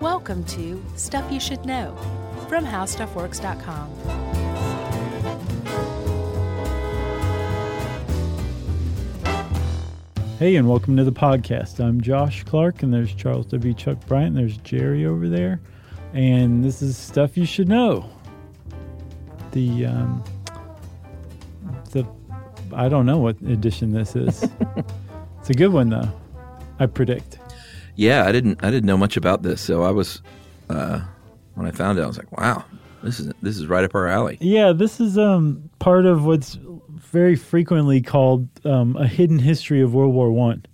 Welcome to Stuff You Should Know from HowStuffWorks.com. Hey, and welcome to the podcast. I'm Josh Clark, and there's Charles W. Chuck Bryant, and there's Jerry over there, and this is stuff you should know. The um, the I don't know what edition this is. it's a good one though. I predict. Yeah, I didn't I didn't know much about this, so I was uh, when I found it, I was like, wow, this is this is right up our alley. Yeah, this is um part of what's very frequently called um, a hidden history of World War One.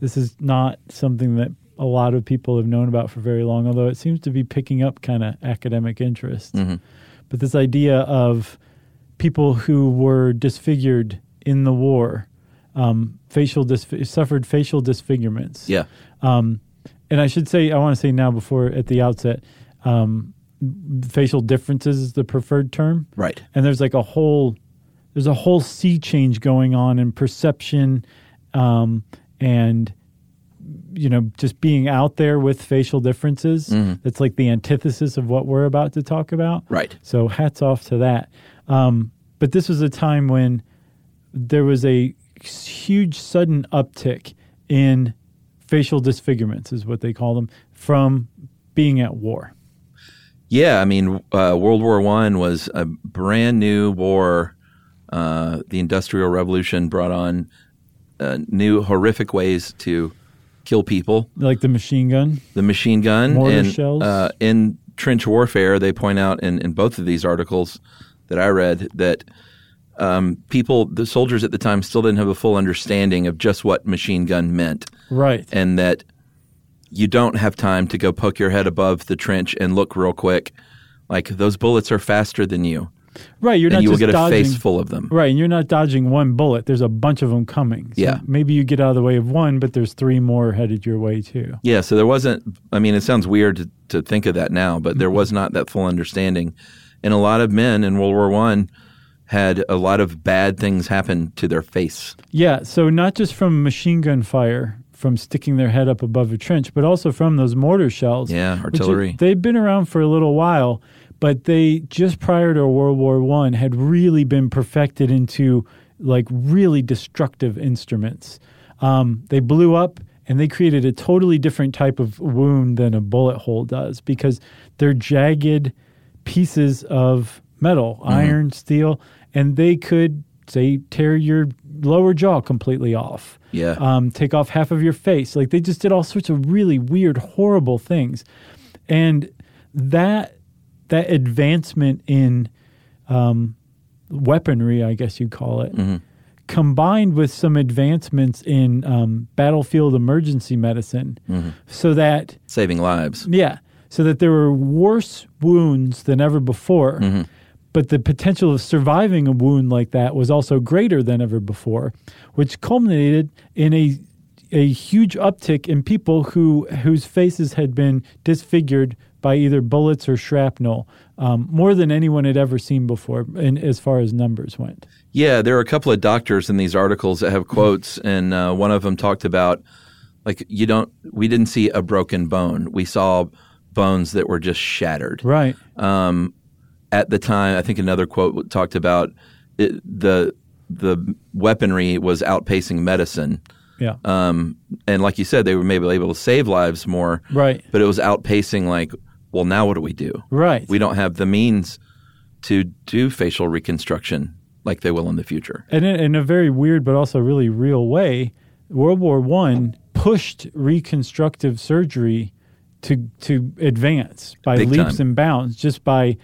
This is not something that a lot of people have known about for very long, although it seems to be picking up kind of academic interest. But this idea of people who were disfigured in the war, um, facial disf- suffered facial disfigurements. Yeah, Um, and I should say, I want to say now before at the outset, um, facial differences is the preferred term right. and there's like a whole there's a whole sea change going on in perception um, and you know just being out there with facial differences that's like the antithesis of what we're about to talk about Right. so hats off to that um, but this was a time when there was a huge sudden uptick in facial disfigurements is what they call them from being at war Yeah, I mean, uh, World War One was a brand new war. Uh, the Industrial Revolution brought on uh, new horrific ways to kill people. like the machine gun The machine gun Mortar and shells? Uh, in trench warfare, they point out in, in both of these articles that I read that um, people, the soldiers at the time, still didn't have a full understanding of just what machine gun meant. right and that you don't have time to go poke your head above the trench and look real quick. Like those bullets are faster than you, Right, you're and not you will get a dodging. face full of them. Right, and you're not dodging one bullet. There's a bunch of them coming. So Yeah. maybe you get out of the way of one, but there's three more headed your way too. Yeah, so there wasn't. I mean, it sounds weird to, to think of that now, but there was not that full understanding, and a lot of men in World War One had a lot of bad things happen to their face. Yeah, so not just from machine gun fire, from sticking their head up above a trench, but also from those mortar shells. Yeah, artillery. are- they've been around for a little while, but they just prior to World War One had really been perfected into like really destructive instruments. Um, they blew up and they created a totally different type of wound than a bullet hole does because they're jagged pieces of metal, iron, steel, and they could say tear your lower jaw completely off. Yeah, um, take off half of your face. Like they just did all sorts of really weird, horrible things, and that that advancement in um, weaponry, I guess you'd call it, combined with some advancements in um, battlefield emergency medicine, so that saving lives. yeah, so that there were worse wounds than ever before. But the potential of surviving a wound like that was also greater than ever before, which culminated in a a huge uptick in people who whose faces had been disfigured by either bullets or shrapnel, um, more than anyone had ever seen before, in, as far as numbers went. Yeah, there are a couple of doctors in these articles that have quotes, and uh, one of them talked about like you don't. We didn't see a broken bone. We saw bones that were just shattered. Right. Um, at the time, I think another quote talked about it, the the weaponry was outpacing medicine, Yeah. um, and like you said, they were maybe able to save lives more, right. but it was outpacing. Like, well, now what do we do? Right. We don't have the means to do facial reconstruction like they will in the future. and in, in a very weird but also really real way, World War One pushed reconstructive surgery to to advance by Big leaps time. and bounds, just by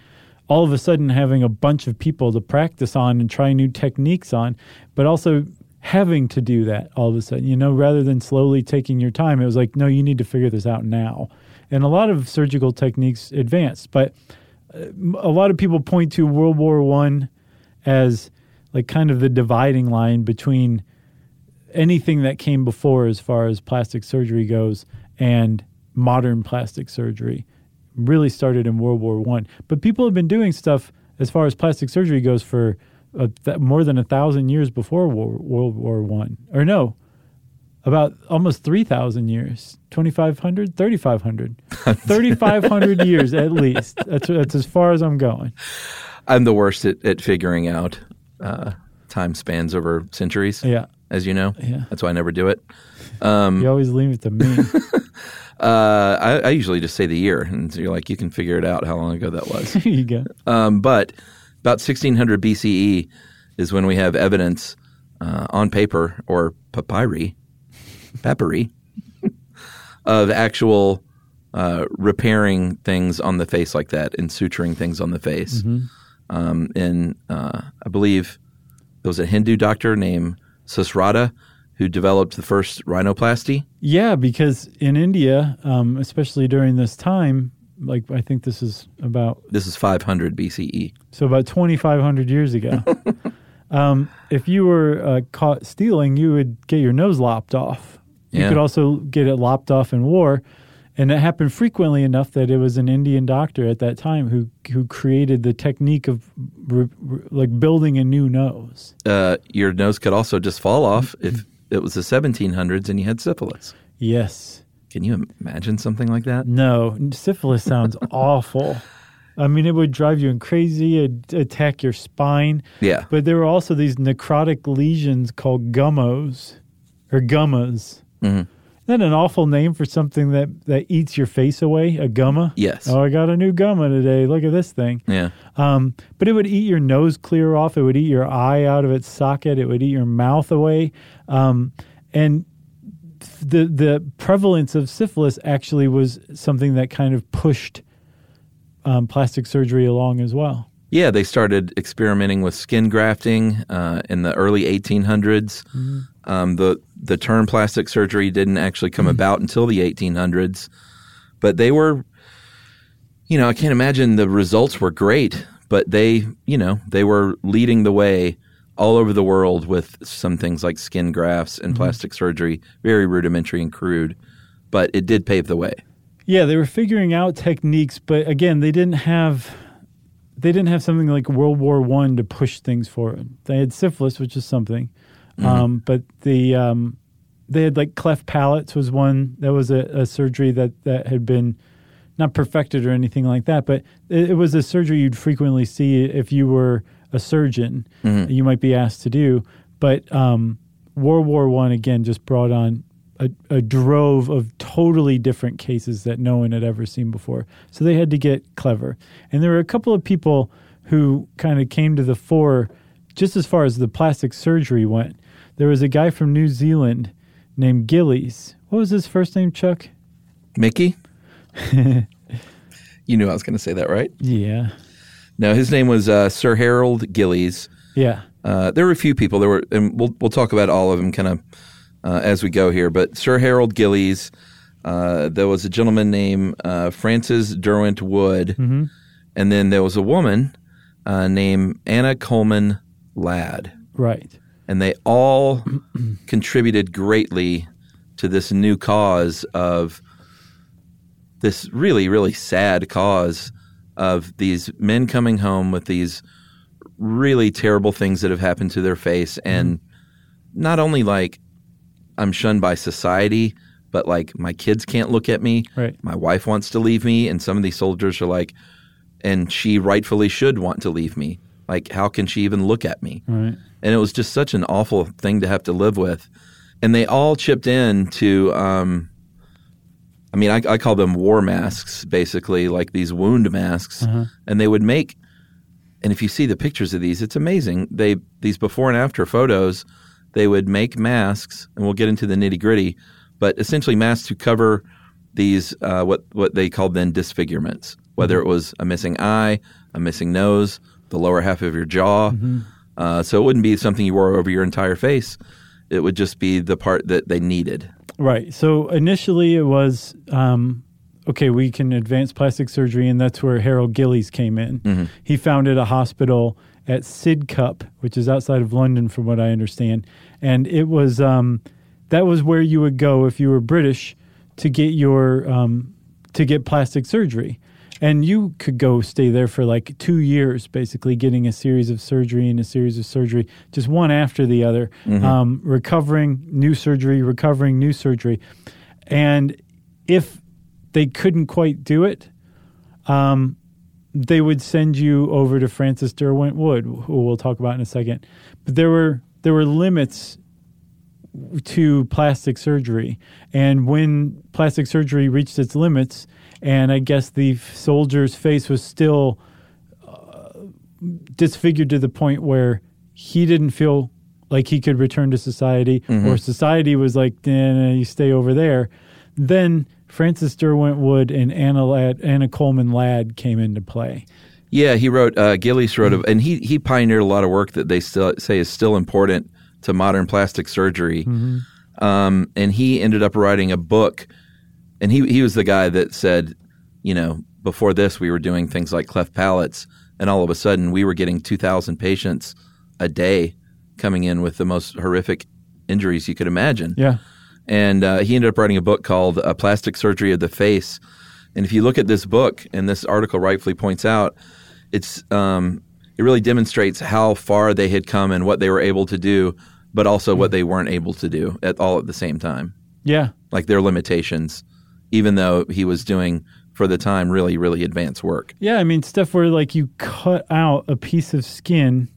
all of a sudden having a bunch of people to practice on and try new techniques on, but also having to do that all of a sudden. You know, rather than slowly taking your time, it was like, no, you need to figure this out now. And a lot of surgical techniques advanced, but uh, a lot of people point to World War One as like kind of the dividing line between anything that came before as far as plastic surgery goes and modern plastic surgery really started in World War One. But people have been doing stuff as far as plastic surgery goes for uh, th- more than a thousand years before War- World War One, or no, about almost 3,000 years, 2,500, 3,500, 3,500 years at least. That's, that's as far as I'm going. I'm the worst at, at figuring out uh, time spans over centuries. Yeah. As you know, Yeah. that's why I never do it. you always leave it to me. Uh, I, I usually just say the year, and so you're like, you can figure it out how long ago that was. Here you go. Um, but about 1600 BCE is when we have evidence uh, on paper or papyri, papyri, of actual uh, repairing things on the face like that and suturing things on the face. Um, and uh, I believe there was a Hindu doctor named Sushruta who developed the first rhinoplasty. Yeah, because in India, um, especially during this time, like I think this is about This is 500 BCE. so about 2,500 years ago. um, if you were uh, caught stealing, you would get your nose lopped off. You Yeah. could also get it lopped off in war, and it happened frequently enough that it was an Indian doctor at that time who who created the technique of re, re- like building a new nose. Uh, your nose could also just fall off if it was the 1700s and you had syphilis. Yes. Can you imagine something like that? No, syphilis sounds awful. I mean, it would drive you crazy, it'd attack your spine. Yeah. But there were also these necrotic lesions called gummos or gummas. Mhm. Isn't that an awful name for something that, that eats your face away? A gumma? Yes. Oh, I got a new gumma today. Look at this thing. Yeah. Um, but it would eat your nose clear off. It would eat your eye out of its socket. It would eat your mouth away. Um, and the the prevalence of syphilis actually was something that kind of pushed um, plastic surgery along as well. Yeah, they started experimenting with skin grafting uh, in the early 1800s. Um, the the term plastic surgery didn't actually come about until the 1800s, but they were, you know, I can't imagine the results were great, but they, you know, they were leading the way all over the world with some things like skin grafts and plastic surgery, very rudimentary and crude, but it did pave the way. Yeah, they were figuring out techniques, but again, they didn't have they didn't have something like World War One to push things forward. They had syphilis, which is something, um, but the um, they had like cleft palates was one that was a, a surgery that that had been not perfected or anything like that, but it, it was a surgery you'd frequently see if you were a surgeon. You might be asked to do, but um, World War One again just brought on a, a drove of totally different cases that no one had ever seen before. So they had to get clever, and there were a couple of people who kind of came to the fore just as far as the plastic surgery went. There was a guy from New Zealand named Gillies. What was his first name, Chuck? Mickey? you knew I was going to say that, right? Yeah. No, his name was uh, Sir Harold Gillies. Yeah. Uh, there were a few people. There were, and we'll we'll talk about all of them kind of uh, as we go here. But Sir Harold Gillies, uh, there was a gentleman named uh, Francis Derwent Wood, and then there was a woman uh, named Anna Coleman Ladd, Right. And they all contributed greatly to this new cause of this really really sad cause of these men coming home with these really terrible things that have happened to their face. Mm-hmm. And not only like I'm shunned by society but like my kids can't look at me. Right. my wife wants to leave me and some of these soldiers are like and she rightfully should want to leave me like how can she even look at me Right. and it was just such an awful thing to have to live with. And they all chipped in to, um, I mean, I, I call them war masks, basically, like these wound masks. And they would make, and if you see the pictures of these, it's amazing. They these before and after photos, they would make masks, and we'll get into the nitty gritty, but essentially masks to cover these uh, what what they called then disfigurements, whether it was a missing eye, a missing nose, the lower half of your jaw. Uh, so it wouldn't be something you wore over your entire face. It would just be the part that they needed. Right. So initially it was um, okay, we can advance plastic surgery, and that's where Harold Gillies came in. He founded a hospital at Sidcup, which is outside of London, from what I understand. And it was um, that was where you would go if you were British to get your um, to get plastic surgery. And you could go stay there for like two years, basically getting a series of surgery and a series of surgery, just one after the other, um, recovering, new surgery, recovering, new surgery. And if they couldn't quite do it, um, they would send you over to Francis Derwent Wood, who we'll talk about in a second. But there were there were limits to plastic surgery, and when plastic surgery reached its limits, and I guess the soldier's face was still uh, disfigured to the point where he didn't feel like he could return to society, or society was like, nah, nah, you stay over there. Then Francis Derwent Wood and Anna, Ladd, Anna Coleman Ladd came into play. Yeah, he wrote. Uh, Gillies wrote, a, and he he pioneered a lot of work that they still say is still important to modern plastic surgery. Um, and he ended up writing a book, and he he was the guy that said, you know, before this we were doing things like cleft palates, and all of a sudden we were getting two thousand patients a day coming in with the most horrific injuries you could imagine Yeah. and uh, he ended up writing a book called uh, "Plastic Surgery of the Face." And if you look at this book, and this article rightfully points out, it's um, it really demonstrates how far they had come and what they were able to do, but also what they weren't able to do at all at the same time, Yeah. like their limitations. Even though he was doing for the time really really advanced work. Yeah, I mean stuff where like you cut out a piece of skin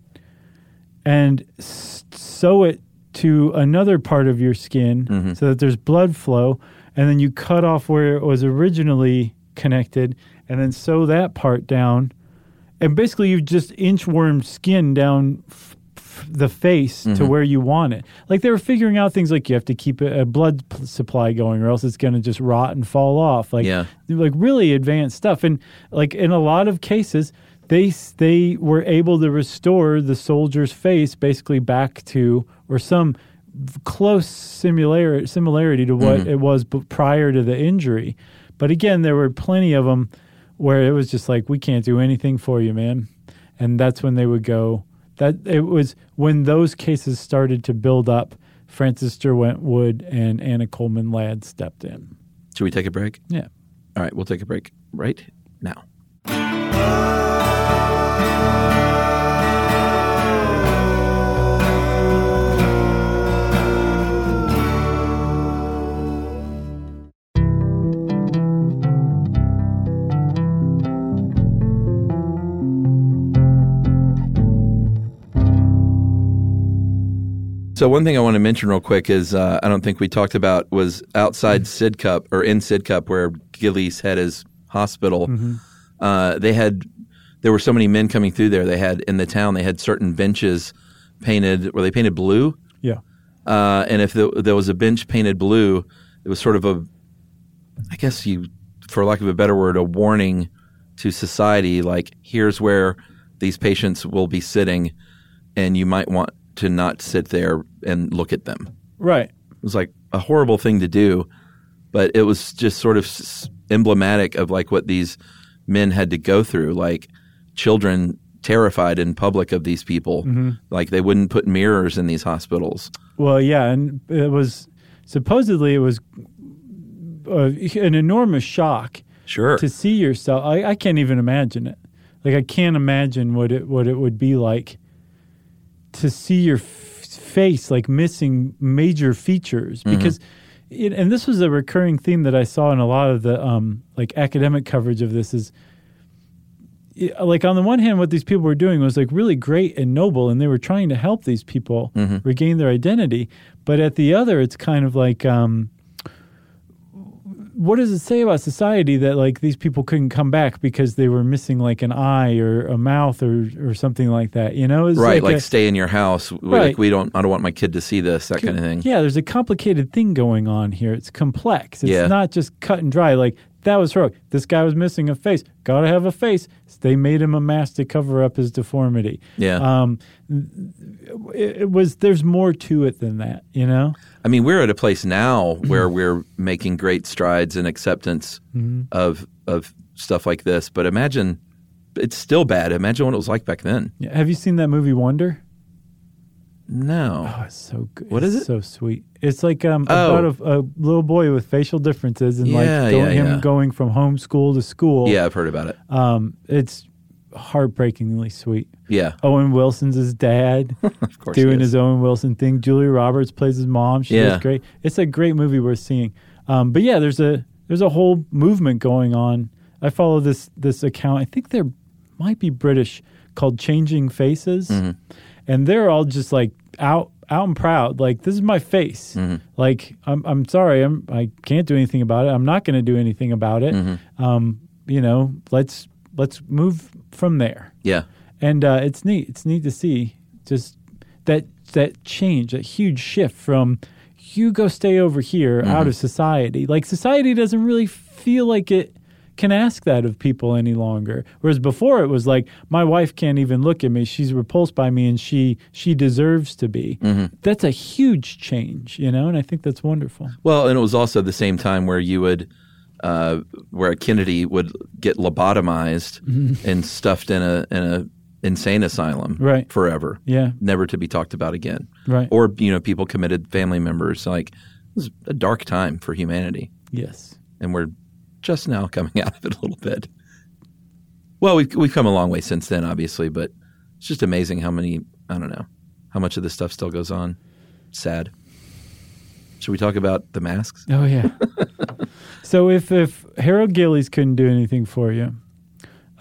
and s- sew it to another part of your skin mm-hmm. so that there's blood flow, and then you cut off where it was originally connected, and then sew that part down, and basically you've just inchwormed skin down. F- the face to mm-hmm. where you want it. Like they were figuring out things like you have to keep a, a blood p- supply going, or else it's going to just rot and fall off. Like Yeah. like really advanced stuff and like in a lot of cases they they were able to restore the soldier's face basically back to or some close similar similarity to what mm-hmm. it was b- prior to the injury but again there were plenty of them where it was just like we can't do anything for you man and that's when they would go that it was when those cases started to build up francis derwent wood and anna coleman ladd stepped in Should we take a break? yeah All right, we'll take a break right now. So one thing I want to mention real quick is uh, I don't think we talked about was outside Sidcup or in Sidcup where Gillies had his hospital. Uh, they had there were so many men coming through there. They had in the town they had certain benches painted where they painted blue, yeah uh, and if the, there was a bench painted blue, it was sort of a, I guess you, for lack of a better word, a warning to society. Like here's where these patients will be sitting, and you might want to not sit there and look at them. right It was like a horrible thing to do, but it was just sort of emblematic of like what these men had to go through. Like children terrified in public of these people. Like they wouldn't put mirrors in these hospitals. Well, yeah, and it was supposedly it was uh, an enormous shock Sure. to see yourself. I, I can't even imagine it. Like I can't imagine what it what it would be like to see your f- face like missing major features because. It, and this was a recurring theme that I saw in a lot of the um, like academic coverage of this is it- like on the one hand what these people were doing was like really great and noble and they were trying to help these people regain their identity but at the other it's kind of like um, what does it say about society that like these people couldn't come back because they were missing like an eye or a mouth or or something like that you know it's right, like, a- stay in your house. Right. Like we don't. I don't want my kid to see this. That kind of thing. Yeah, there's a complicated thing going on here. It's complex. It's Yeah. not just cut and dry. Like that was heroic. This guy was missing a face. Got to have a face. They made him a mask to cover up his deformity. Yeah. Um, it, it was. There's more to it than that. You know. I mean, we're at a place now where we're making great strides in acceptance Mm-hmm. of of stuff like this. But imagine, it's still bad. Imagine what it was like back then. Yeah. Have you seen that movie Wonder? No. Oh, it's so good. What is It's it? So sweet. It's like um Oh. about a, a little boy with facial differences and Yeah, like yeah, him going from homeschool to school. Yeah, I've heard about it. Um, it's heartbreakingly sweet. Yeah, Owen Wilson's his dad, of course. doing is. his Owen Wilson thing. Julia Roberts plays his mom. She Yeah. great. It's a great movie worth seeing. Um, but yeah, there's a there's a whole movement going on. I follow this this account. I think they're might be British called Changing Faces, Mm-hmm. and they're all just like out out and proud. Like this is my face. Mm-hmm. Like I'm I'm sorry. I'm I can't do anything about it. I'm not going to do anything about it. Mm-hmm. Um, you know, let's let's move from there Yeah, and uh, it's neat. It's neat to see just that that change, that huge shift from you go stay over here out of society. Like society doesn't really feel like it can ask that of people any longer. Whereas before it was like my wife can't even look at me; she's repulsed by me, and she she deserves to be. That's a huge change, you know, and I think that's wonderful. Well, and it was also the same time where you would, uh, where Kennedy would get lobotomized and stuffed in a in a insane asylum, Right. forever, Yeah, never to be talked about again. right. Or you know, people committed family members. Like it was a dark time for humanity, yes. and we're just now coming out of it a little bit. Well, we've we've come a long way since then, obviously, but it's just amazing how many I don't know how much of this stuff still goes on. Sad. Should we talk about the masks? Oh yeah. so if if Harold Gillies couldn't do anything for you,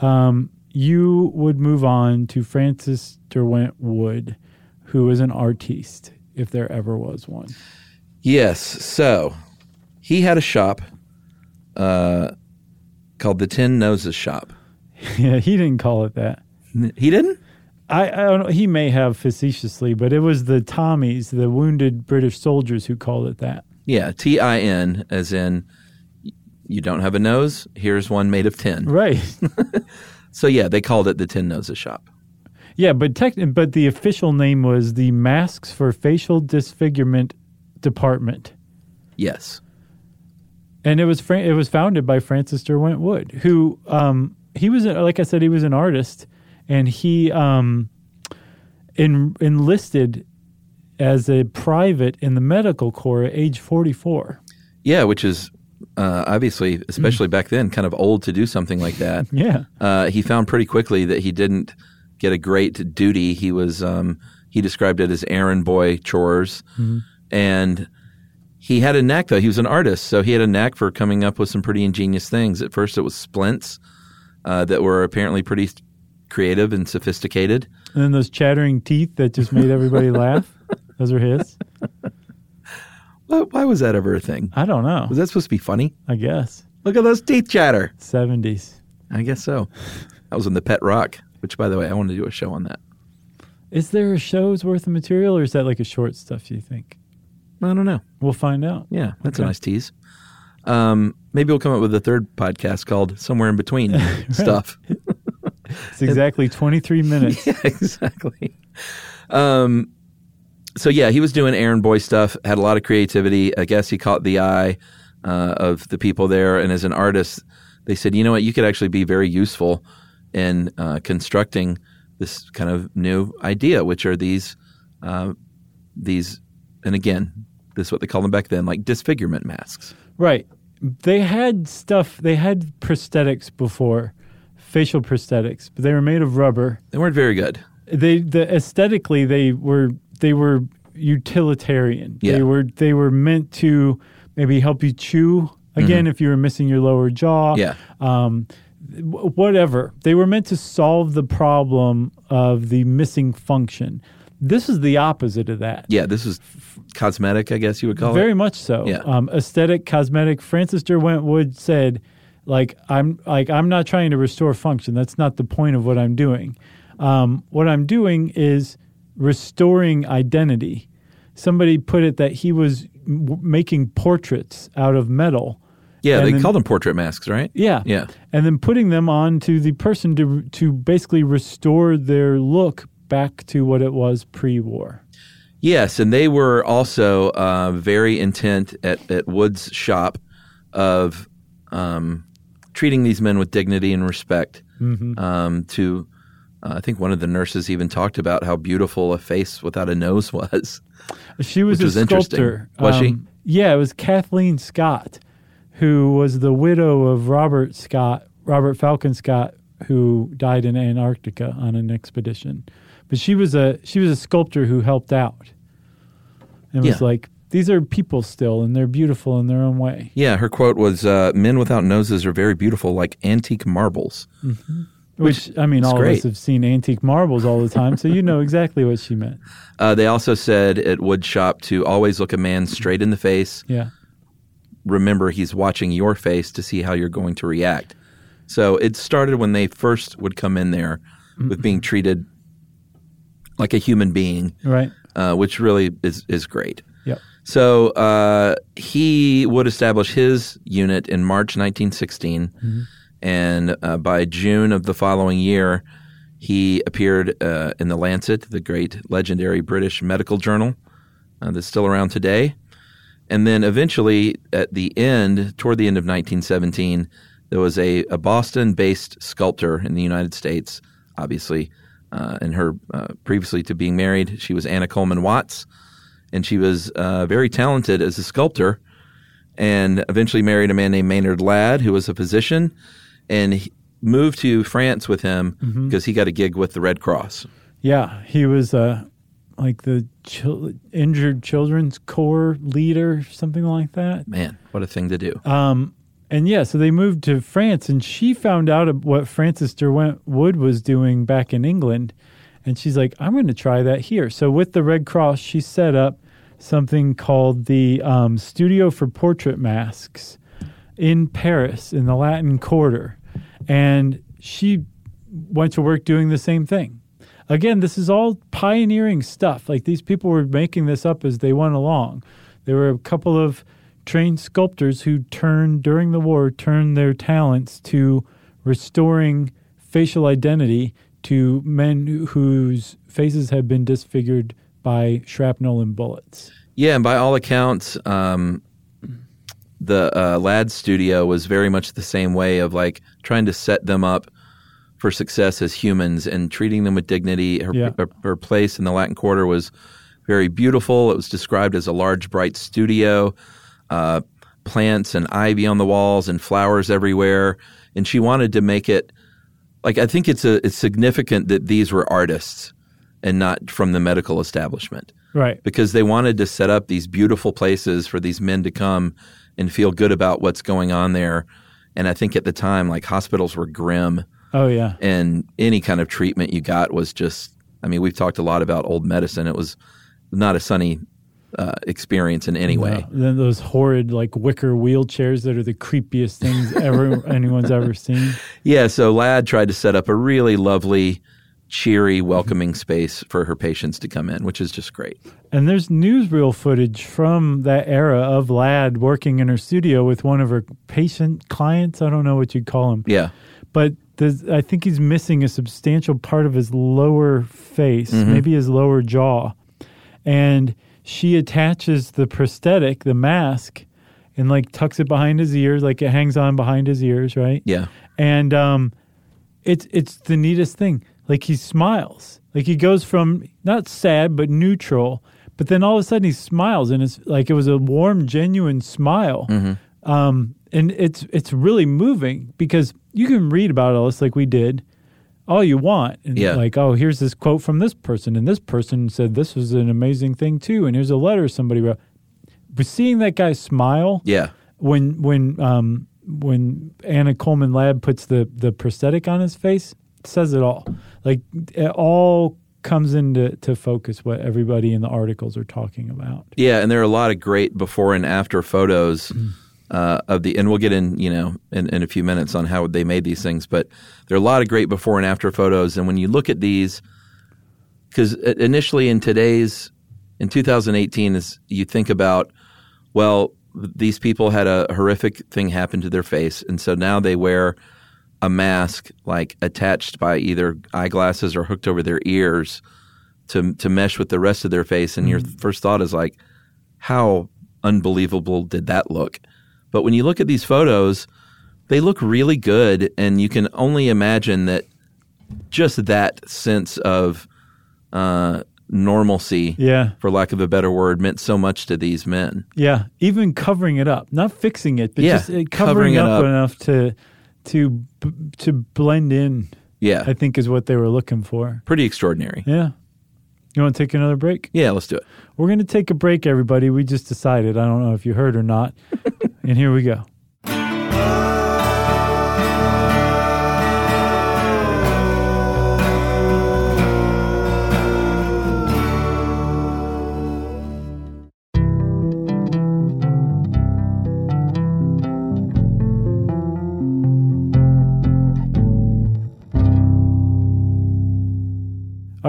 um, you would move on to Francis Derwent Wood, who is an artiste, if there ever was one. Yes. So he had a shop uh, called the Tin Noses Shop. yeah, he didn't call it that. He didn't? I, I don't know. He may have facetiously, but it was the Tommies, the wounded British soldiers, who called it that. Yeah. T I N, as in you don't have a nose. Here's one made of tin. Right. So yeah, they called it the Tin Noses Shop. yeah, but tech, but the official name was the Masks for Facial Disfigurement Department. Yes. and it was it was founded by Francis Derwent Wood, who um, he was like I said he was an artist, and he um, en- enlisted as a private in the medical corps at age forty four. Yeah, which is uh, obviously, especially back then, kind of old to do something like that. Yeah, Uh, he found pretty quickly that he didn't get a great duty. He was um, he described it as errand boy chores, and he had a knack though. He was an artist, so he had a knack for coming up with some pretty ingenious things. At first, it was splints uh, that were apparently pretty creative and sophisticated. and then those chattering teeth that just made everybody laugh. Those are his. Why, why was that ever a thing? I don't know. Was that supposed to be funny? I guess Look at those teeth chatter. seventies. I guess so. That was in the Pet Rock, which, by the way, I want to do a show on that. Is there a show's worth of material, or is that like a short stuff? You think? I don't know. We'll find out. Yeah, that's a nice tease. Um, maybe we'll come up with a third podcast called Somewhere in Between Stuff. It's exactly twenty three minutes. yeah, exactly. Um, so yeah, he was doing errand boy stuff. Had a lot of creativity. I guess he caught the eye uh, of the people there, and as an artist, they said, you know what, you could actually be very useful in uh, constructing this kind of new idea, which are these uh, these, and again, this is what they called them back then, like disfigurement masks. Right. They had stuff, they had prosthetics before, facial prosthetics, but they were made of rubber. They weren't very good. They the aesthetically they were they were utilitarian. Yeah. They were they were meant to maybe help you chew again if you were missing your lower jaw. Mm-hmm. Yeah. Um whatever. They were meant to solve the problem of the missing function. This is the opposite of that. Yeah, this is cosmetic, I guess you would call Very it. Very much so. Yeah. Um, aesthetic, cosmetic. Francis Derwent Wood said, like I'm like I'm not trying to restore function. That's not the point of what I'm doing. Um, what I'm doing is restoring identity. Somebody put it that he was m- making portraits out of metal. Yeah, they then- called them portrait masks, right? Yeah. Yeah. And then putting them on to the person to to basically restore their look back to what it was pre-war. Yes, and they were also uh, very intent at, at Wood's shop of um, treating these men with dignity and respect, um, to Uh, I think one of the nurses even talked about how beautiful a face without a nose was. She was a was sculptor. Was she? Yeah, it was Kathleen Scott, who was the widow of Robert Scott, Robert Falcon Scott, who died in Antarctica on an expedition. But she was a she was a sculptor who helped out, and was like, "These are people still, and they're beautiful in their own way." Yeah, her quote was uh, Men without noses are very beautiful, like antique marbles. Which I mean, all of us have seen antique marbles all the time, so you know exactly what she meant. Uh, they also said at Woodshop to always look a man straight in the face. Yeah, Remember, he's watching your face to see how you're going to react. So it started when they first would come in there with being treated like a human being, right. uh, which really is, is great. So uh, he would establish his unit in March 1916, and uh, by June of the following year, he appeared uh, in the Lancet, the great legendary British medical journal uh, that's still around today. And then eventually, at the end, toward the end of 1917, there was a, a Boston-based sculptor in the United States, obviously, uh, and her uh, previously to being married, she was Anna Coleman Watts and she was uh, very talented as a sculptor and eventually married a man named Maynard Ladd, who was a physician, and moved to France with him because he got a gig with the Red Cross. Yeah, he was uh, like the chil- injured children's corps leader, something like that. Man, what a thing to do. Um, and yeah, so they moved to France, and she found out what Francis Derwent Wood was doing back in England, and she's like, "I'm going to try that here." So with the Red Cross, she set up something called the um, Studio for Portrait Masks in Paris in the Latin Quarter, and she went to work doing the same thing. Again, this is all pioneering stuff. Like these people were making this up as they went along. There were a couple of trained sculptors who turned during the war turned their talents to restoring facial identity to men whose faces had been disfigured by shrapnel and bullets. Yeah, and by all accounts, um, the uh, Ladd studio was very much the same way of like trying to set them up for success as humans and treating them with dignity. Her, Yeah. her, her place in the Latin Quarter was very beautiful. It was described as a large, bright studio, uh, plants and ivy on the walls and flowers everywhere. And she wanted to make it like I think it's a it's significant that these were artists and not from the medical establishment Right. because they wanted to set up these beautiful places for these men to come and feel good about what's going on there. And I think at the time, like hospitals were grim, Oh yeah. and any kind of treatment you got was just. I mean, we've talked a lot about old medicine. It was not a sunny uh, experience in any way. No. Then those horrid like wicker wheelchairs that are the creepiest things ever anyone's ever seen. Yeah, so Ladd tried to set up a really lovely, cheery, welcoming space for her patients to come in, which is just great. And there's newsreel footage from that era of Ladd working in her studio with one of her patient clients. I don't know what you'd call him. Yeah. But there's, I think he's missing a substantial part of his lower face, maybe his lower jaw. And she attaches the prosthetic, the mask, and like tucks it behind his ears, like it hangs on behind his ears, right? Yeah. and um, it's it's the neatest thing. Like he smiles, like he goes from not sad but neutral, but then all of a sudden he smiles, and it's like it was a warm, genuine smile. Um, and it's it's really moving because you can read about all this like we did, all you want, and Yeah. like oh here's this quote from this person, and this person said this was an amazing thing too, and here's a letter somebody wrote. But seeing that guy smile, Yeah. when when um when Anna Coleman Ladd puts the the prosthetic on his face, says it all. Like it all comes into to focus what everybody in the articles are talking about. Yeah, and there are a lot of great before and after photos uh, of the, and we'll get in, you know, in, in a few minutes on how they made these things. But there are a lot of great before and after photos, and when you look at these, because initially in today's, in 2018, is you think about, well, these people had a horrific thing happen to their face, and so now they wear a mask like attached by either eyeglasses or hooked over their ears to to mesh with the rest of their face. And your first thought is like how unbelievable did that look but when you look at these photos they look really good and you can only imagine that just that sense of uh, normalcy, Yeah. for lack of a better word, meant so much to these men. Yeah, even covering it up, not fixing it, but Yeah, just uh, covering covering, it up, up. enough to to to blend in. Yeah, I think is what they were looking for. pretty extraordinary. Yeah. You want to take another break? Yeah, let's do it. We're going to take a break, everybody. We just decided. I don't know if you heard or not. and here we go.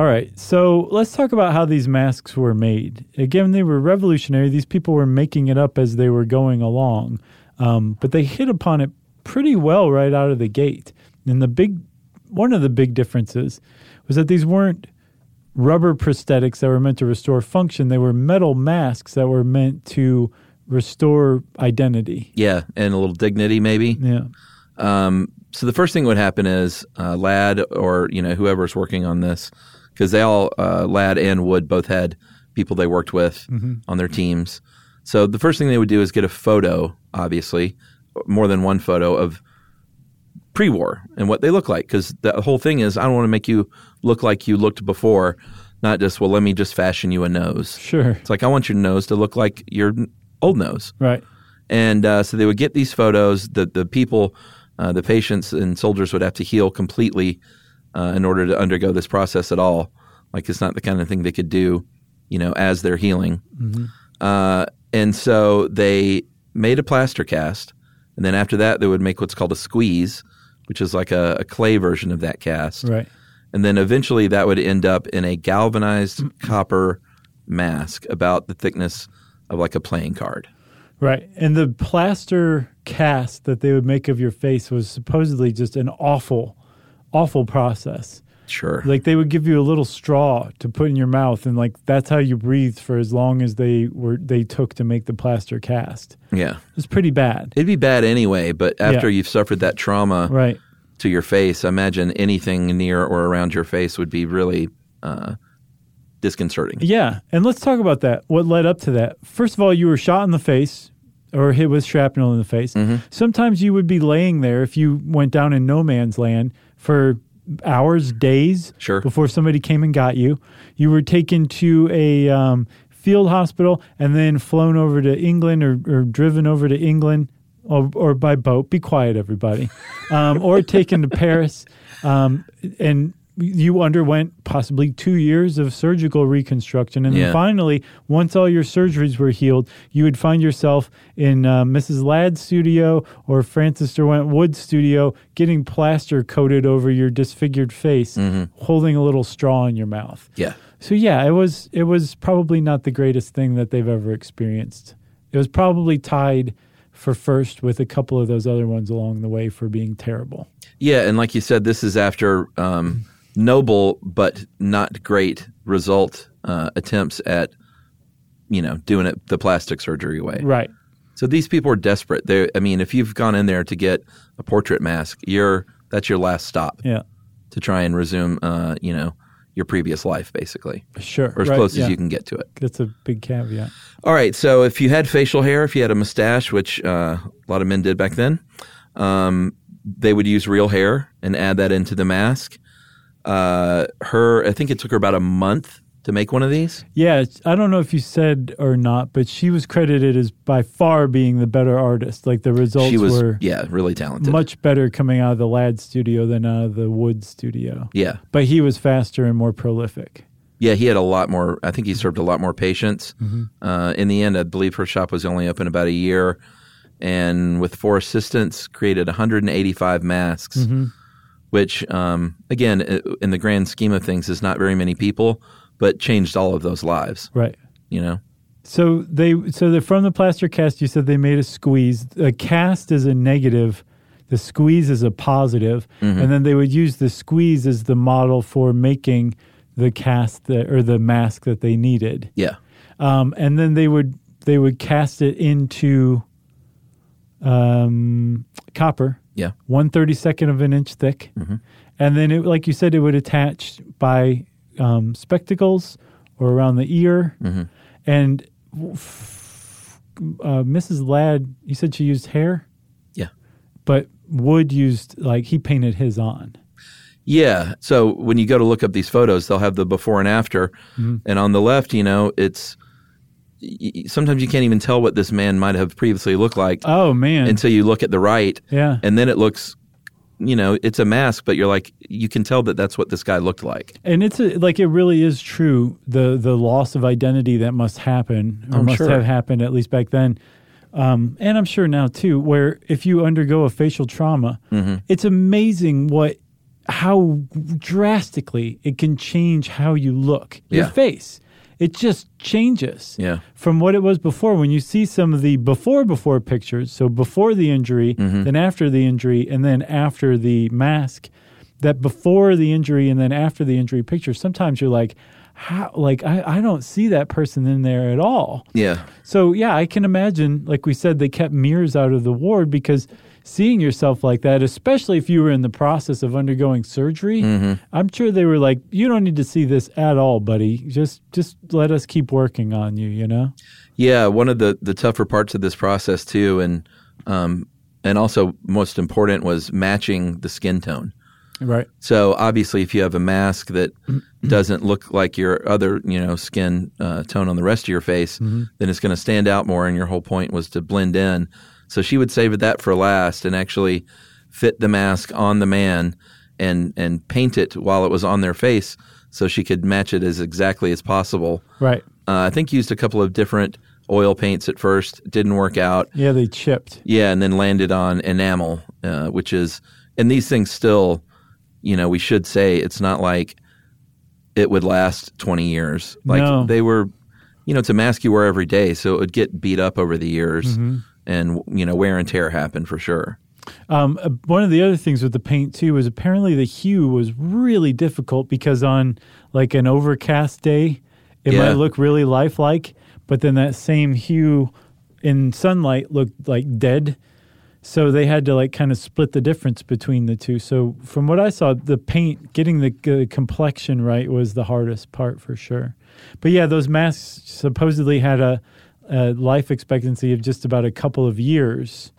All right, so let's talk about how these masks were made. Again, they were revolutionary. These people were making it up as they were going along, um, but they hit upon it pretty well right out of the gate. And the big, one of the big differences was that these weren't rubber prosthetics that were meant to restore function. They were metal masks that were meant to restore identity. Yeah, and a little dignity, maybe. Yeah, Um, so the first thing would happen is uh, Ladd or you know whoever's working on this, because they all uh, Ladd and Wood both had people they worked with on their teams. So the first thing they would do is get a photo, obviously, more than one photo of pre-war and what they look like, because the whole thing is I don't want to make you look like you looked before, not just well let me just fashion you a nose. sure. It's like I want your nose to look like your old nose. Right. And uh, so they would get these photos. The the people, uh, the patients and soldiers would have to heal completely uh, in order to undergo this process at all. Like it's not the kind of thing they could do, you know, as they're healing. Uh, and so they made a plaster cast, and then after that they would make what's called a squeeze, which is like a, a clay version of that cast. Right. And then eventually that would end up in a galvanized copper mask about the thickness of like a playing card. Right. And the plaster cast that they would make of your face was supposedly just an awful, awful process. Sure. Like they would give you a little straw to put in your mouth and like that's how you breathed for as long as they were they took to make the plaster cast. yeah. It was pretty bad. It'd be bad anyway, but after Yeah. you've suffered that trauma Right. to your face, I imagine anything near or around your face would be really uh, disconcerting. Yeah. And let's talk about that. What led up to that? First of all, you were shot in the face or hit with shrapnel in the face. Mm-hmm. Sometimes you would be laying there if you went down in no man's land for hours, days Sure. before somebody came and got you. You were taken to a um, field hospital and then flown over to England or, or driven over to England or, or by boat. Be quiet, everybody. Um, or taken to Paris. Um, and you underwent possibly two years of surgical reconstruction. And Yeah. then finally, once all your surgeries were healed, you would find yourself in uh, Mrs. Ladd's studio or Francis Derwent Wood's studio getting plaster coated over your disfigured face, holding a little straw in your mouth. Yeah. So yeah, it was it was probably not the greatest thing that they've ever experienced. It was probably tied for first with a couple of those other ones along the way for being terrible. Yeah, and like you said, this is after um, noble but not great result uh, attempts at, you know, doing it the plastic surgery way. Right. So these people are desperate. They, I mean, if you've gone in there to get a portrait mask, you're that's your last stop Yeah. to try and resume, uh, you know, your previous life, basically, Sure. or as Right, close yeah. as you can get to it. That's a big caveat. All right. So if you had facial hair, if you had a mustache, which uh, a lot of men did back then, um, they would use real hair and add that into the mask. Uh, her, I think it took her about a month to make one of these. Yeah, I don't know if you said or not, but she was credited as by far being the better artist. Like the results she was, were yeah, really talented. much better coming out of the Ladd studio than out of the Wood studio. yeah, But he was faster and more prolific. yeah. He had a lot more. I think he served a lot more patients. Mm-hmm. Uh, in the end, I believe her shop was only open about a year, and with four assistants, created 185 masks. Which um, again in the grand scheme of things is not very many people but changed all of those lives Right. you know So they so they're from the plaster cast. You said they made a squeeze. A cast is a negative. The squeeze is a positive. Mm-hmm. and then they would use the squeeze as the model for making the cast that, or the mask that they needed. yeah Um, and then they would they would cast it into um, copper Yeah. one thirty second of an inch thick, and then it, like you said, it would attach by um, spectacles or around the ear, and f- uh, Mrs. Ladd, you said she used hair, Yeah. but Wood used like he painted his on. Yeah. So when you go to look up these photos, they'll have the before and after. And on the left, you know, it's sometimes you can't even tell what this man might have previously looked like Oh man, until you look at the right. yeah, And then it looks, you know, it's a mask, but you're like, you can tell that that's what this guy looked like. and it's a, like it really is true the the loss of identity that must happen or I'm must sure. have happened at least back then um, and i'm sure now too where if you undergo a facial trauma Mm-hmm. it's amazing what how drastically it can change how you look your Yeah. face it just changes Yeah. from what it was before when you see some of the before before pictures so before the injury Mm-hmm. then after the injury and then after the mask that before the injury and then after the injury picture sometimes you're like how like I, I don't see that person in there at all Yeah. so yeah i can imagine like we said they kept mirrors out of the ward because seeing yourself like that especially if you were in the process of undergoing surgery i'm sure they were like you don't need to see this at all buddy just just let us keep working on you you know Yeah, one of the, the tougher parts of this process too, and um, and also most important was matching the skin tone. right So obviously, if you have a mask that doesn't look like your other, you know, skin uh, tone on the rest of your face, then it's going to stand out more. And your whole point was to blend in. So she would save that for last and actually fit the mask on the man and and paint it while it was on their face, so she could match it as exactly as possible. right Uh, I think used a couple of different oil paints at first, didn't work out. yeah they chipped Yeah, and then landed on enamel, uh, which is, and these things still, you know, we should say it's not like it would last 20 years. Like No. they were, you know, it's a mask you wear every day, so it would get beat up over the years Mm-hmm. And, you know, wear and tear happen for sure. Um, uh, one of the other things with the paint too is apparently the hue was really difficult because on like an overcast day, it Yeah. might look really lifelike, but then that same hue in sunlight looked like dead. So they had to like kind of split the difference between the two. So from what I saw, the paint, getting the uh, complexion right was the hardest part for sure. But yeah, those masks supposedly had a, a life expectancy of just about a couple of years.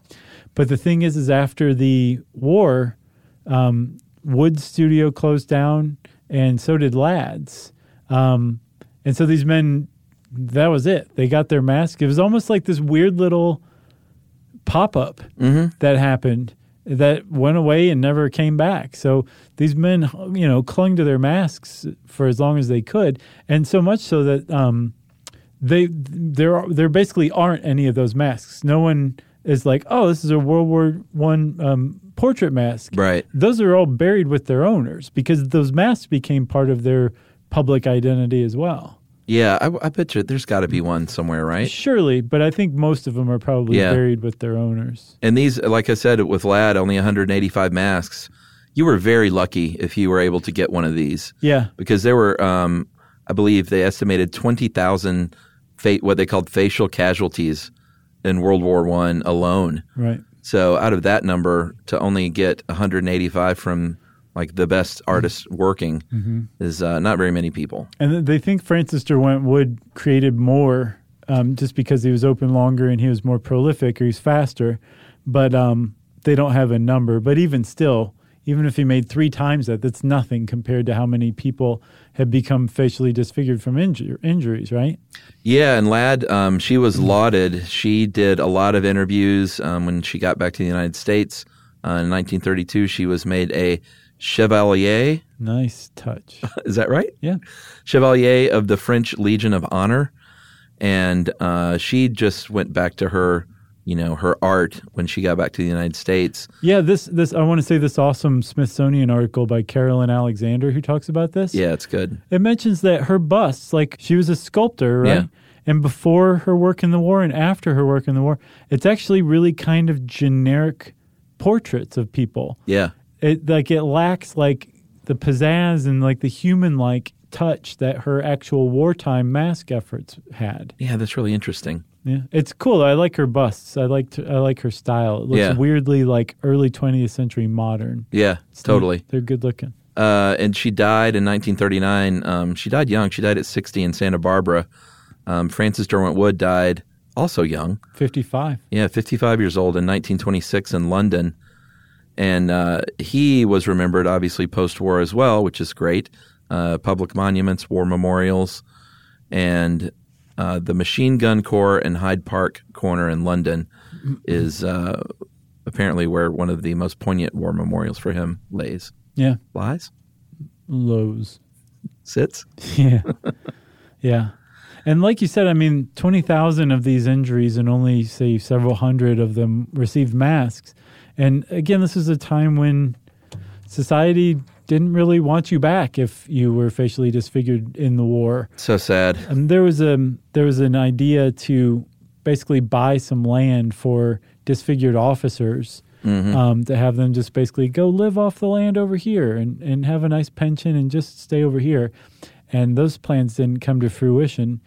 But the thing is, is after the war, um, Wood Studio closed down, and so did Ladd's. Um, and so these men, that was it. They got their mask. It was almost like this weird little pop up that happened that went away and never came back. So these men, you know, clung to their masks for as long as they could, and so much so that um, they there are, there basically aren't any of those masks. No one is like, oh, this is a World War One um, portrait mask. Right. Those are all buried with their owners because those masks became part of their public identity as well. Yeah, I, I bet you there's got to be one somewhere, right? Surely, but I think most of them are probably Yeah. buried with their owners. And these, like I said, with Ladd, only 185 masks. You were very lucky if you were able to get one of these. Yeah. because there were, um, I believe, they estimated twenty thousand, fa- what they called facial casualties in World War One alone. Right. So out of that number, to only get 185 from like the best artists working is uh, not very many people. And they think Francis Derwent Wood created more um, just because he was open longer and he was more prolific or he's faster. But um, they don't have a number. But even still, even if he made three times that, that's nothing compared to how many people have become facially disfigured from inju- injuries, right? Yeah, and Ladd, um, she was lauded. She did a lot of interviews um, when she got back to the United States uh, in 1932. She was made a chevalier. Nice touch. Is that right? yeah. Chevalier of the French Legion of Honor, and uh, she just went back to her, you know, her art when she got back to the United States. Yeah, this this I want to say this awesome Smithsonian article by Carolyn Alexander who talks about this. Yeah, it's good. It mentions that her busts, like she was a sculptor, right? Yeah. And before her work in the war and after her work in the war, it's actually really kind of generic portraits of people. Yeah, It like it lacks like the pizzazz and like the human like touch that her actual wartime mask efforts had. yeah, that's really interesting. Yeah, it's cool. I like her busts. I like I like her style. It looks Yeah. weirdly like early 20th century modern. Yeah, It's totally. They're good looking. Uh, and she died in 1939. Um, she died young. She died at 60 in Santa Barbara. Um, Francis Derwent Wood died also young. 55. Yeah, 55 years old in 1926 in London. And uh, he was remembered, obviously, post war as well, which is great. Uh, public monuments, war memorials, and uh, the Machine Gun Corps in Hyde Park Corner in London is uh, apparently where one of the most poignant war memorials for him lays. Yeah, Lies? lows. Sits? Yeah. yeah. And like you said, I mean, 20,000 of these injuries and only, say, several hundred of them received masks. And again, this is a time when society didn't really want you back if you were facially disfigured in the war. So sad. And there was a there was an idea to basically buy some land for disfigured officers um, to have them just basically go live off the land over here and, and have a nice pension and just stay over here. And those plans didn't come to fruition.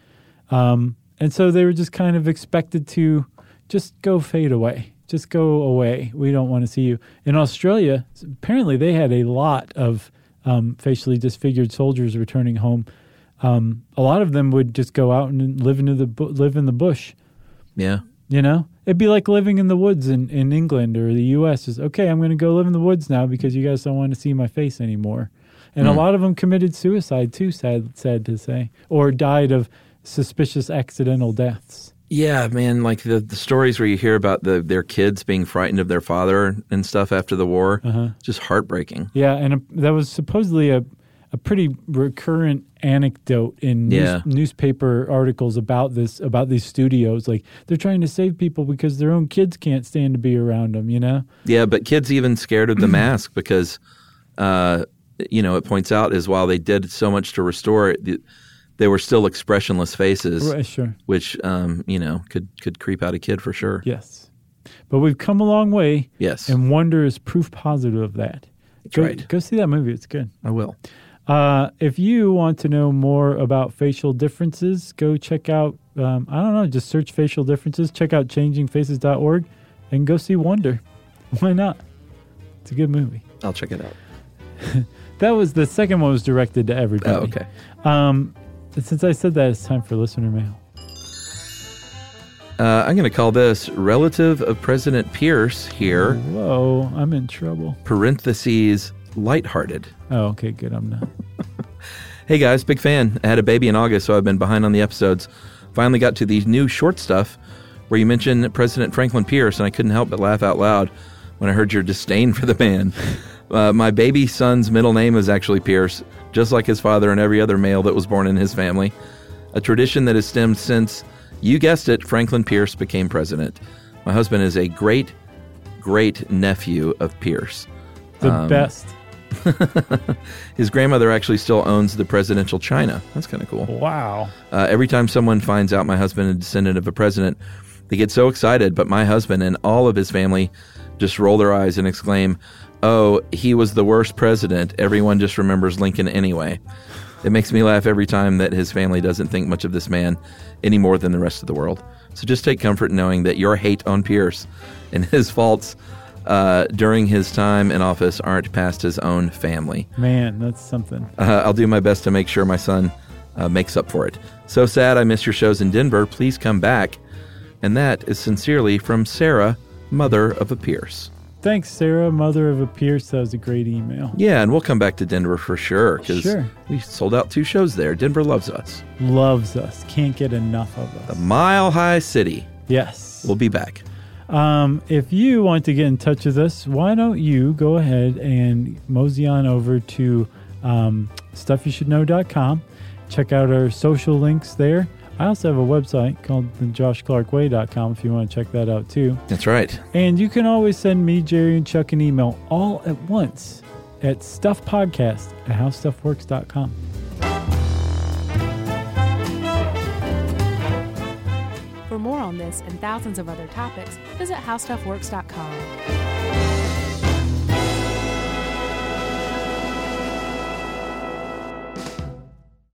Um, and so they were just kind of expected to just go fade away. Just go away. We don't want to see you. In Australia, apparently they had a lot of um, facially disfigured soldiers returning home. Um, a lot of them would just go out and live into the bu- live in the bush. Yeah. You know, it'd be like living in the woods in, in England or the U.S. Is okay. I'm going to go live in the woods now because you guys don't want to see my face anymore. And a lot of them committed suicide too. Sad, sad to say, or died of suspicious accidental deaths. Yeah, man, like the, the stories where you hear about the their kids being frightened of their father and stuff after the war, just heartbreaking. Yeah, and a, that was supposedly a a pretty recurrent anecdote in news, Yeah. newspaper articles about this about these studios. Like they're trying to save people because their own kids can't stand to be around them. You know? Yeah, but kids even scared of the mask because, uh, you know, it points out is while they did so much to restore it, they were still expressionless faces, Right, sure. which um, you know could could creep out a kid for sure. Yes, but we've come a long way. Yes, And Wonder is proof positive of that. That's go, right. Go see that movie. It's good. I will. Uh, if you want to know more about facial differences, go check out, um, I don't know, just search facial differences. Check out changingfaces.org and go see Wonder. Why not? It's a good movie. I'll check it out. That was the second one was directed to everybody. Oh, okay. Um, since I said that, it's time for listener mail. Uh, I'm going to call this relative of President Pierce here, Whoa, I'm in trouble. parentheses, lighthearted. Oh, okay, good. I'm not. Hey guys, big fan. I had a baby in August, so I've been behind on the episodes. Finally got to the new short stuff where you mentioned President Franklin Pierce, and I couldn't help but laugh out loud when I heard your disdain for the man. Uh, my baby son's middle name is actually Pierce, just like his father and every other male that was born in his family. A tradition that has stemmed since, you guessed it, Franklin Pierce became president. My husband is a great, great nephew of Pierce. The Um, best. His grandmother actually still owns the presidential china. That's kind of cool. Wow. Uh, every time someone finds out my husband is a descendant of a president, they get so excited, but my husband and all of his family just roll their eyes and exclaim, Oh, he was the worst president. Everyone just remembers Lincoln anyway. It makes me laugh every time that his family doesn't think much of this man any more than the rest of the world. So just take comfort in knowing that your hate on Pierce and his faults uh, during his time in office aren't past his own family. Man, that's something. Uh, I'll do my best to make sure my son uh, makes up for it. So sad I miss your shows in Denver. Please come back. And that is sincerely from Sarah, mother of a Pierce. Thanks, Sarah, mother of a Pierce. That was a great email. Yeah, and we'll come back to Denver for sure because Sure. we sold out two shows there. Denver loves us. Loves us. Can't get enough of us. The. Mile High City. Yes. We'll be back. Um, if you want to get in touch with us, why don't you go ahead and mosey on over to um, stuffyoushouldknow.com. Check out our social links there. I also have a website called the joshclarkway.com if you want to check that out too. That's right. And you can always send me, Jerry, and Chuck an email all at once at stuffpodcast at howstuffworks.com. For more on this and thousands of other topics, visit howstuffworks.com.